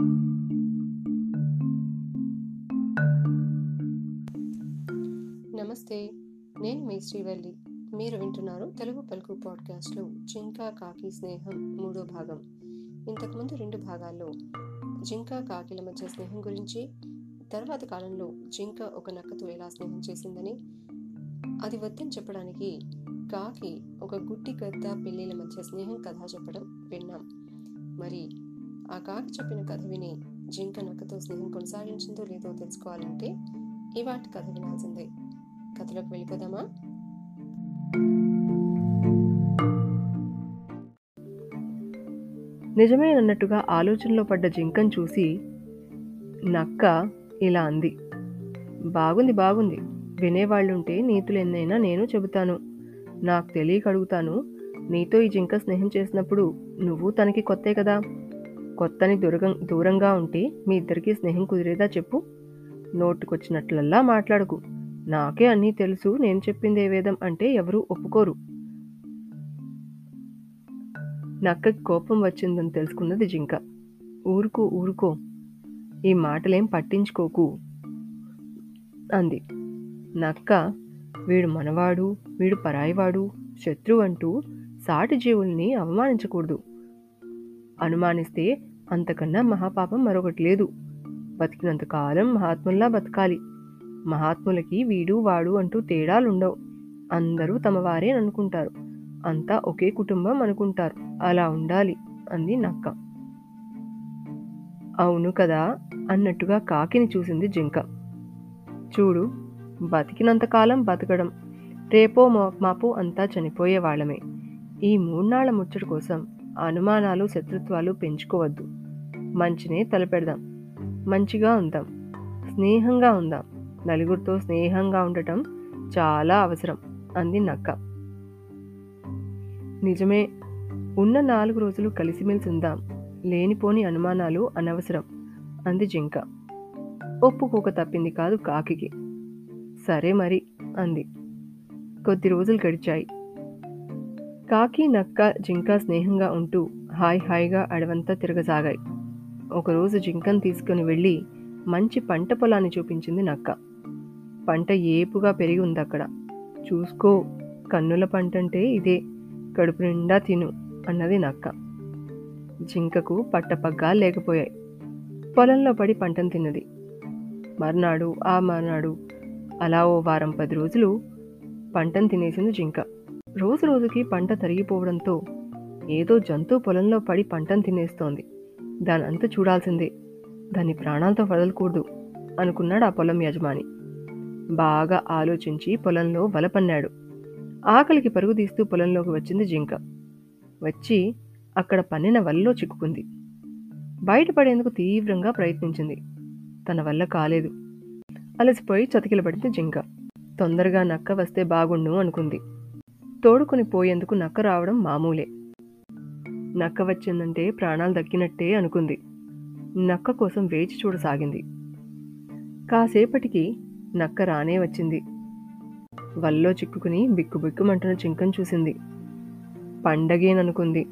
నమస్తే నేను మీ శ్రీవల్లి. మీరు వింటున్నారు తెలుగు పలుకు పాడ్కాస్ట్లో జింకా కాకి స్నేహం మూడో భాగం. ఇంతకుముందు రెండు భాగాల్లో జింకా కాకిల మధ్య స్నేహం గురించి తర్వాత కాలంలో జింక ఒక నక్కతో ఎలా స్నేహం చేసిందని అది వద్దని చెప్పడానికి కాకి ఒక గుడ్డి గద్ద పిల్లిల మధ్య స్నేహం కథ చెప్పడం విన్నాం. మరి ఆ కాకి చెప్పిన కథ విని జింక నక్కతో స్నేహం కొనసాగించిందో లేదో తెలుసుకోవాలంటే ఇవాటి కథ వినాల్సిందే. కథలోకి వెళ్ళిపోదామా? నిజమేనన్నట్టుగా ఆలోచనలో పడ్డ జింకను చూసి నక్క ఇలా అంది. బాగుంది బాగుంది. వినేవాళ్ళుంటే నీతులు ఎన్నైనా నేను చెబుతాను. నాకు తెలియక అడుగుతాను నీతో ఈ జింక స్నేహం చేసినప్పుడు నువ్వు తనకి కొత్తే కదా? కొత్తని దూరం దూరంగా ఉంటే మీ ఇద్దరికీ స్నేహం కుదిరేదా చెప్పు. నోటుకొచ్చినట్లల్లా మాట్లాడకు. నాకే అన్నీ తెలుసు నేను చెప్పింది ఏ వేదం అంటే ఎవరూ ఒప్పుకోరు. నక్కకి కోపం వచ్చిందని తెలుసుకున్నది జింక. ఊరుకో ఊరుకో. ఈ మాటలేం పట్టించుకోకు అంది. నక్క వీడు మనవాడు వీడు పరాయివాడు శత్రువు అంటూ సాటి జీవుల్ని అవమానించకూడదు. అనుమానిస్తే అంతకన్నా మహాపాపం మరొకటి లేదు. బతికినంత కాలం మహాత్ముల్లా బతకాలి. మహాత్ములకి వీడు వాడు అంటూ తేడాలుండవు. అందరూ తమ వారే అనుకుంటారు. అంతా ఒకే కుటుంబం అనుకుంటారు. అలా ఉండాలి అంది నక్క. అవును కదా అన్నట్టుగా కాకిని చూసింది జింక. చూడు బతికినంతకాలం బతకడం. రేపో మాపు అంతా చనిపోయే వాళ్ళమే. ఈ మూడ్నాళ్ళ ముచ్చట కోసం అనుమానాలు శత్రుత్వాలు పెంచుకోవద్దు. మంచినే తలపెడదాం. మంచిగా ఉందాం. స్నేహంగా ఉందాం. నలుగురితో స్నేహంగా ఉండటం చాలా అవసరం అంది నక్క. నిజమే ఉన్న నాలుగు రోజులు కలిసిమెలిసి ఉందాం. లేనిపోని అనుమానాలు అనవసరం అంది జింక. ఒప్పుకోక తప్పింది కాదు కాకికి. సరే మరి అంది. కొద్ది రోజులు గడిచాయి. కాకి నక్క జింక స్నేహంగా ఉంటూ హాయ్ హాయిగా అడవంతా తిరగసాగాయి. ఒకరోజు జింకను తీసుకుని వెళ్ళి మంచి పంట పొలాన్ని చూపించింది నక్క. పంట ఏపుగా పెరిగి ఉంది అక్కడ చూసుకో కన్నుల పంట అంటే ఇదే కడుపు నిండా తిను అన్నది నక్క. జింకకు పట్టపగ్గా లేకపోయాయి. పొలంలో పడి పంటను తిన్నది. మర్నాడు ఆ మర్నాడు అలా ఓ వారం పది రోజులు పంటను తినేసింది జింక. రోజు రోజుకి పంట తరిగిపోవడంతో ఏదో జంతువు పొలంలో పడి పంటను తినేస్తోంది. దాని చూడాల్సిందే. దాన్ని ప్రాణాలతో వదలకూడదు అనుకున్నాడు ఆ పొలం యజమాని. బాగా ఆలోచించి పొలంలో వలపన్నాడు ఆకలికి పరుగు తీస్తూ పొలంలోకి వచ్చింది జింక. వచ్చి అక్కడ పన్నిన వలలో చిక్కుకుంది. బయటపడేందుకు తీవ్రంగా ప్రయత్నించింది. తన వల్ల కాలేదు. అలసిపోయి చతికిలబడింది జింక. తొందరగా నక్క వస్తే బాగుండు అనుకుంది. తోడుకొని పోయేందుకు నక్క రావడం మామూలే. నక్క వచ్చిందంటే ప్రాణాలు దక్కినట్టే అనుకుంది. నక్క కోసం వేచి చూడసాగింది. కాసేపటికి నక్క రానే వచ్చింది. వల్లో చిక్కుకుని బిక్కుబిక్కుమంటున్న జింకను చూసింది. పండగేననుకుంది.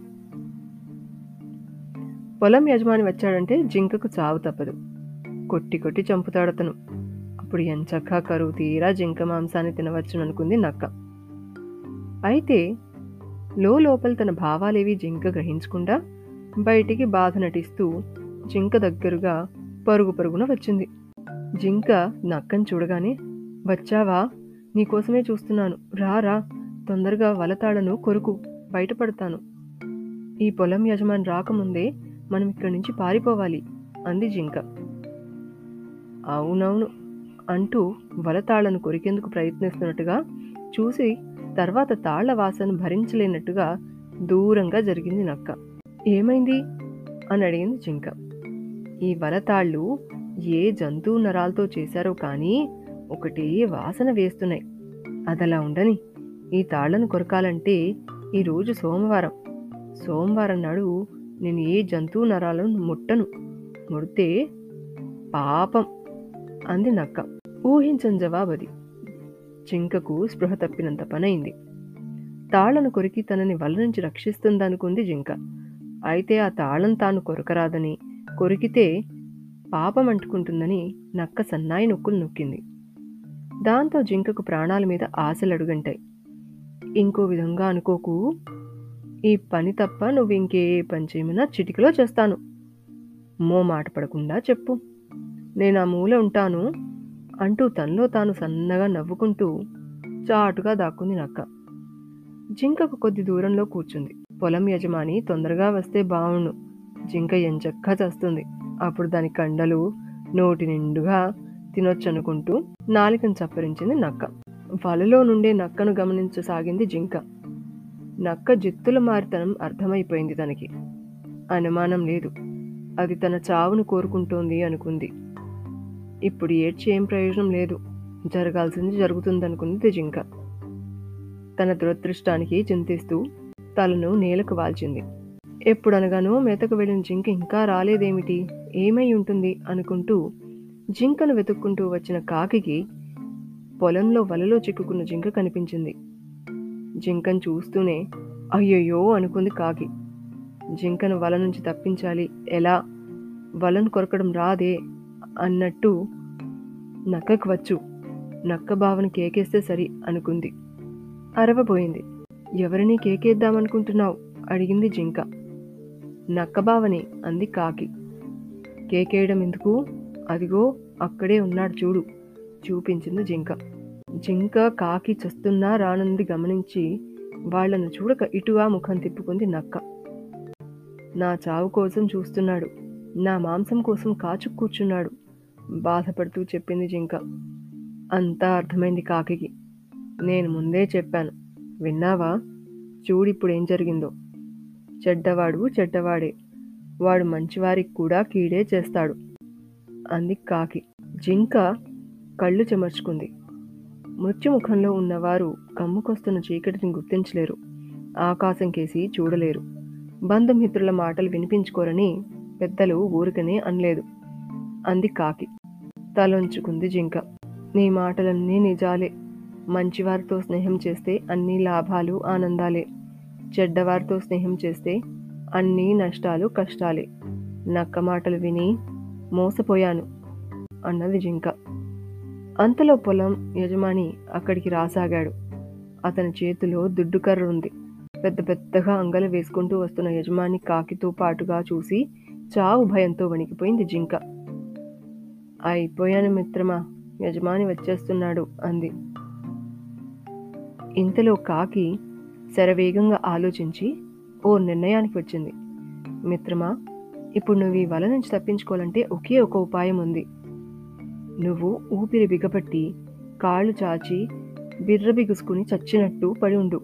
పొలం యజమాని వచ్చాడంటే జింకకు చావు తప్పదు. కొట్టి కొట్టి చంపుతాడతను. అప్పుడు ఎంచక్కా కరువు తీరా జింక మాంసాన్ని తినవచ్చుననుకుంది నక్క. అయితే లోపల తన భావాలేవి జింక గ్రహించకుండా బయటికి బాధ నటిస్తూ జింక దగ్గరగా పరుగు పరుగున వచ్చింది. జింక నక్కని చూడగానే వచ్చావా? నీకోసమే చూస్తున్నాను. రా రా. తొందరగా వలతాడను కొరుకు. బయటపడతాను. ఈ పొలం యజమాని రాకముందే మనం ఇక్కడి నుంచి పారిపోవాలి అంది జింక. అవునవును అంటూ వలతాళ్ళను కొరికేందుకు ప్రయత్నిస్తున్నట్టుగా చూసి తర్వాత తాళ్ళ వాసన భరించలేనట్టుగా దూరంగా జరిగింది నక్క. ఏమైంది? అని అడిగింది జింక ఈ వలతాళ్ళు ఏ జంతువు నరాలతో చేశారో కానీ ఒకటే వాసన వేస్తున్నాయి. అదలా ఉండని ఈ తాళ్ళను కొరకాలంటే ఈరోజు సోమవారం. సోమవారం నాడు నేను ఏ జంతువు నరాలను ముట్టను. ముడితే పాపం! అంది నక్క. ఊహించని జవాబది. జింకకు స్పృహ తప్పినంత పనైంది. తాళ్ళను కొరికి తనని వల నుంచి రక్షిస్తుందనుకుంది జింక. అయితే ఆ తాళం తాను కొరకరాదని కొరికితే పాపం అంటుకుంటుందని నక్క సన్నాయి నొక్కులు నొక్కింది. దాంతో జింకకు ప్రాణాల మీద ఆశలు అడుగంటాయి ఇంకో విధంగా అనుకోకు ఈ పని తప్ప నువ్వు ఇంకే పని చేయమన్నా చిటికలో చేస్తాను. మో మాట పడకుండా చెప్పు. నేను ఆ మూల ఉంటాను. అంటూ తనలో తాను సన్నగా నవ్వుకుంటూ చాటుగా దాక్కుంది నక్క. జింకకు కొద్ది దూరంలో కూర్చుంది. పొలం యజమాని తొందరగా వస్తే బావుండు. జింక ఎంచక్కా చేస్తుంది. అప్పుడు దాని కండలు నోటి నిండుగా తినొచ్చనుకుంటూ నాలికను చప్పరించింది నక్క. వలలో నుండే నక్కను గమనించసాగింది జింక. నక్క జిత్తుల మారితనం అర్థమైపోయింది తనకి. అనుమానం లేదు. అది తన చావును కోరుకుంటోంది అనుకుంది. ఇప్పుడు ఏడ్చి ఏం ప్రయోజనం లేదు. జరగాల్సింది జరుగుతుందనుకుంది జింక తన దురదృష్టానికి చింతిస్తూ తలను నేలకు వాల్చింది. ఎప్పుడనగానో మేతకు వెళ్ళిన జింక ఇంకా రాలేదేమిటి? ఏమై ఉంటుంది? అనుకుంటూ జింకను వెతుక్కుంటూ వచ్చిన కాకికి పొలంలో వలలో చిక్కుకున్న జింక కనిపించింది. జింకను చూస్తూనే అయ్యయ్యో అనుకుంది కాకి. జింకను వల నుంచి తప్పించాలి. ఎలా? వలను కొరకడం రాదే. అన్నట్టు నక్కకు వచ్చు. నక్క బావని కేకేస్తే సరి అనుకుంది. అరవబోయింది. ఎవరిని కేకేద్దామనుకుంటున్నావు? అడిగింది జింక. నక్క బావని అంది కాకి. కేకేయడం ఎందుకు అదిగో అక్కడే ఉన్నాడు చూడు చూపించింది జింక. జింక కాకి చస్తున్నా రానుంది గమనించి వాళ్ళను చూడక ఇటుగా ముఖం తిప్పుకుంది నక్క. నా చావు కోసం చూస్తున్నాడు. నా మాంసం కోసం కాచు కూర్చున్నాడు. బాధపడుతూ చెప్పింది జింక. అంతా అర్థమైంది కాకికి. నేను ముందే చెప్పాను. విన్నావా? చూడిప్పుడు ఏం జరిగిందో. చెడ్డవాడు చెడ్డవాడే. వాడు మంచివారికి కూడా కీడే చేస్తాడు. అంది కాకి. జింక కళ్ళు చెమర్చుకుంది. మృత్యుముఖంలో ఉన్నవారు కమ్ముకొస్తున్న చీకటిని గుర్తించలేరు. ఆకాశం కేసి చూడలేరు. బంధుమిత్రుల మాటలు వినిపించుకోరని పెద్దలు ఊరికనే అనలేదు. అంది కాకి. తలంచుకుంది జింక. నీ మాటలన్నీ నిజాలే. మంచివారితో స్నేహం చేస్తే అన్ని లాభాలు ఆనందాలే. చెడ్డవారితో స్నేహం చేస్తే అన్ని నష్టాలు కష్టాలే. నక్క మాటలు విని మోసపోయాను అన్నది జింక. అంతలో పొలం యజమాని అక్కడికి రాసాగాడు. అతని చేతిలో దుడ్డుకర్ర ఉంది. పెద్ద పెద్దగా అంగలు వేసుకుంటూ వస్తున్న యజమాని కాకితో పాటుగా చూసి చావు భయంతో వణికిపోయింది జింక. అయిపోయాను మిత్రమా. యజమాని వచ్చేస్తున్నాడు అంది. ఇంతలో కాకి శరవేగంగా ఆలోచించి ఓ నిర్ణయానికి వచ్చింది. మిత్రమా ఇప్పుడు నువ్వు ఈ వల నుంచి తప్పించుకోవాలంటే ఒకే ఒక ఉపాయం ఉంది. నువ్వు ఊపిరి బిగపట్టి కాళ్ళు చాచి బిర్ర బిగుసుకుని చచ్చినట్టు పడి ఉండు.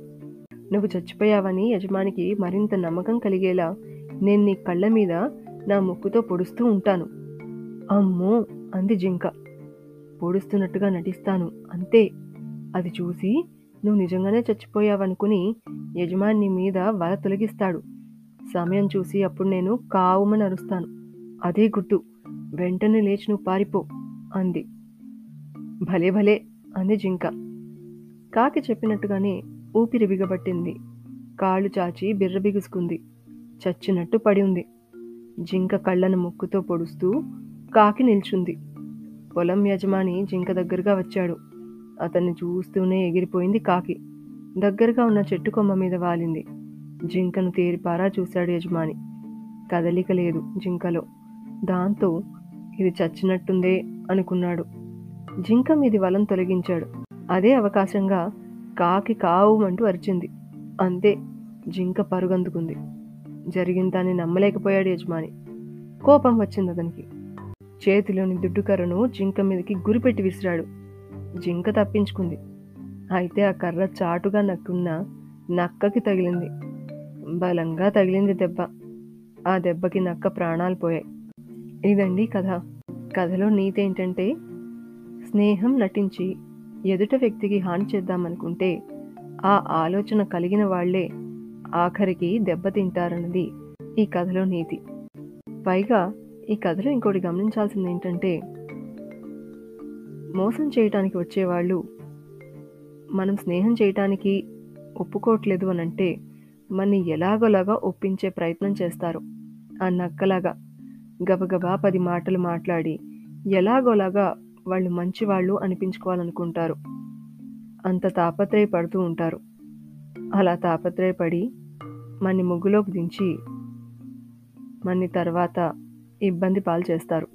నువ్వు చచ్చిపోయావని యజమానికి మరింత నమ్మకం కలిగేలా నేను నీ కళ్ళ మీద నా ముక్కుతో పొడుస్తూ ఉంటాను. అమ్మో! అంది జింక. పొడుస్తున్నట్టుగా నటిస్తాను అంతే. అది చూసి నువ్వు నిజంగానే చచ్చిపోయావనుకుని యజమాని మీద వల తొలగిస్తాడు. సమయం చూసి అప్పుడు నేను కావుమని అరుస్తాను. అదే గుర్తు. వెంటనే లేచి నువ్వు పారిపో అంది. భలే భలే అంది జింక. కాకి చెప్పినట్టుగానే ఊపిరి బిగబట్టింది. కాళ్ళు చాచి బిర్ర బిగుసుకుంది. చచ్చినట్టు పడి ఉంది. జింక కళ్ళను ముక్కుతో పొడుస్తూ కాకి నిల్చుంది. పొలం యజమాని జింక దగ్గరగా వచ్చాడు. అతన్ని చూస్తూనే ఎగిరిపోయింది కాకి. దగ్గరగా ఉన్న చెట్టు కొమ్మ మీద వాలింది. జింకను తేరిపారా చూశాడు యజమాని. కదలిక లేదు జింకలో. దాంతో ఇది చచ్చినట్టుందే అనుకున్నాడు. జింక మీది వలం తొలగించాడు. అదే అవకాశంగా కాకి కావుమంటూ అరిచింది. అంతే జింక పరుగందుకుంది. జరిగిందాన్ని నమ్మలేకపోయాడు యజమాని. కోపం వచ్చింది అతనికి. చేతిలోని దుడ్డుకర్రను జింక మీదకి గురిపెట్టి విసిరాడు. జింక తప్పించుకుంది. అయితే ఆ కర్ర చాటుగా నక్కున్న నక్కకి తగిలింది. బలంగా తగిలింది దెబ్బ. ఆ దెబ్బకి నక్క ప్రాణాలు పోయాయి. ఇదండి కథ. కథలో నీతి ఏంటంటే స్నేహం నటించి ఎదుట వ్యక్తికి హాని చేద్దామనుకుంటే ఆ ఆలోచన కలిగిన వాళ్ళే ఆఖరికి దెబ్బతింటారన్నది ఈ కథలో నీతి. పైగా ఈ కథలో ఇంకోటి గమనించాల్సింది ఏంటంటే మోసం చేయటానికి వచ్చేవాళ్ళు మనం స్నేహం చేయటానికి ఒప్పుకోవట్లేదు అని అంటే మనని ఎలాగోలాగా ఒప్పించే ప్రయత్నం చేస్తారు. ఆ నక్కలాగా గబగబా పది మాటలు మాట్లాడి ఎలాగోలాగా వాళ్ళు మంచివాళ్ళు అనిపించుకోవాలనుకుంటారు. అంత తాపత్రయపడుతూ ఉంటారు. అలా తాపత్రయపడి మన్ని ముగ్గులోకి దించి మన్ని తర్వాత ఇబ్బంది పాలు చేస్తారు.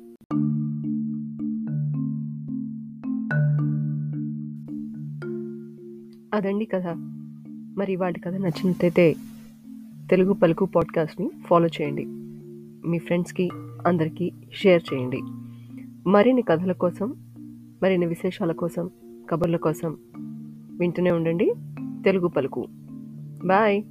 అదండి కథ. మరి వాటి కథ నచ్చినట్టయితే తెలుగు పలుకు పాడ్కాస్ట్ని ఫాలో చేయండి. మీ ఫ్రెండ్స్కి అందరికీ షేర్ చేయండి. మరిన్ని కథల కోసం మరిన్ని విశేషాల కోసం కబుర్ల కోసం వింటూనే ఉండండి తెలుగు పలుకు. బాయ్!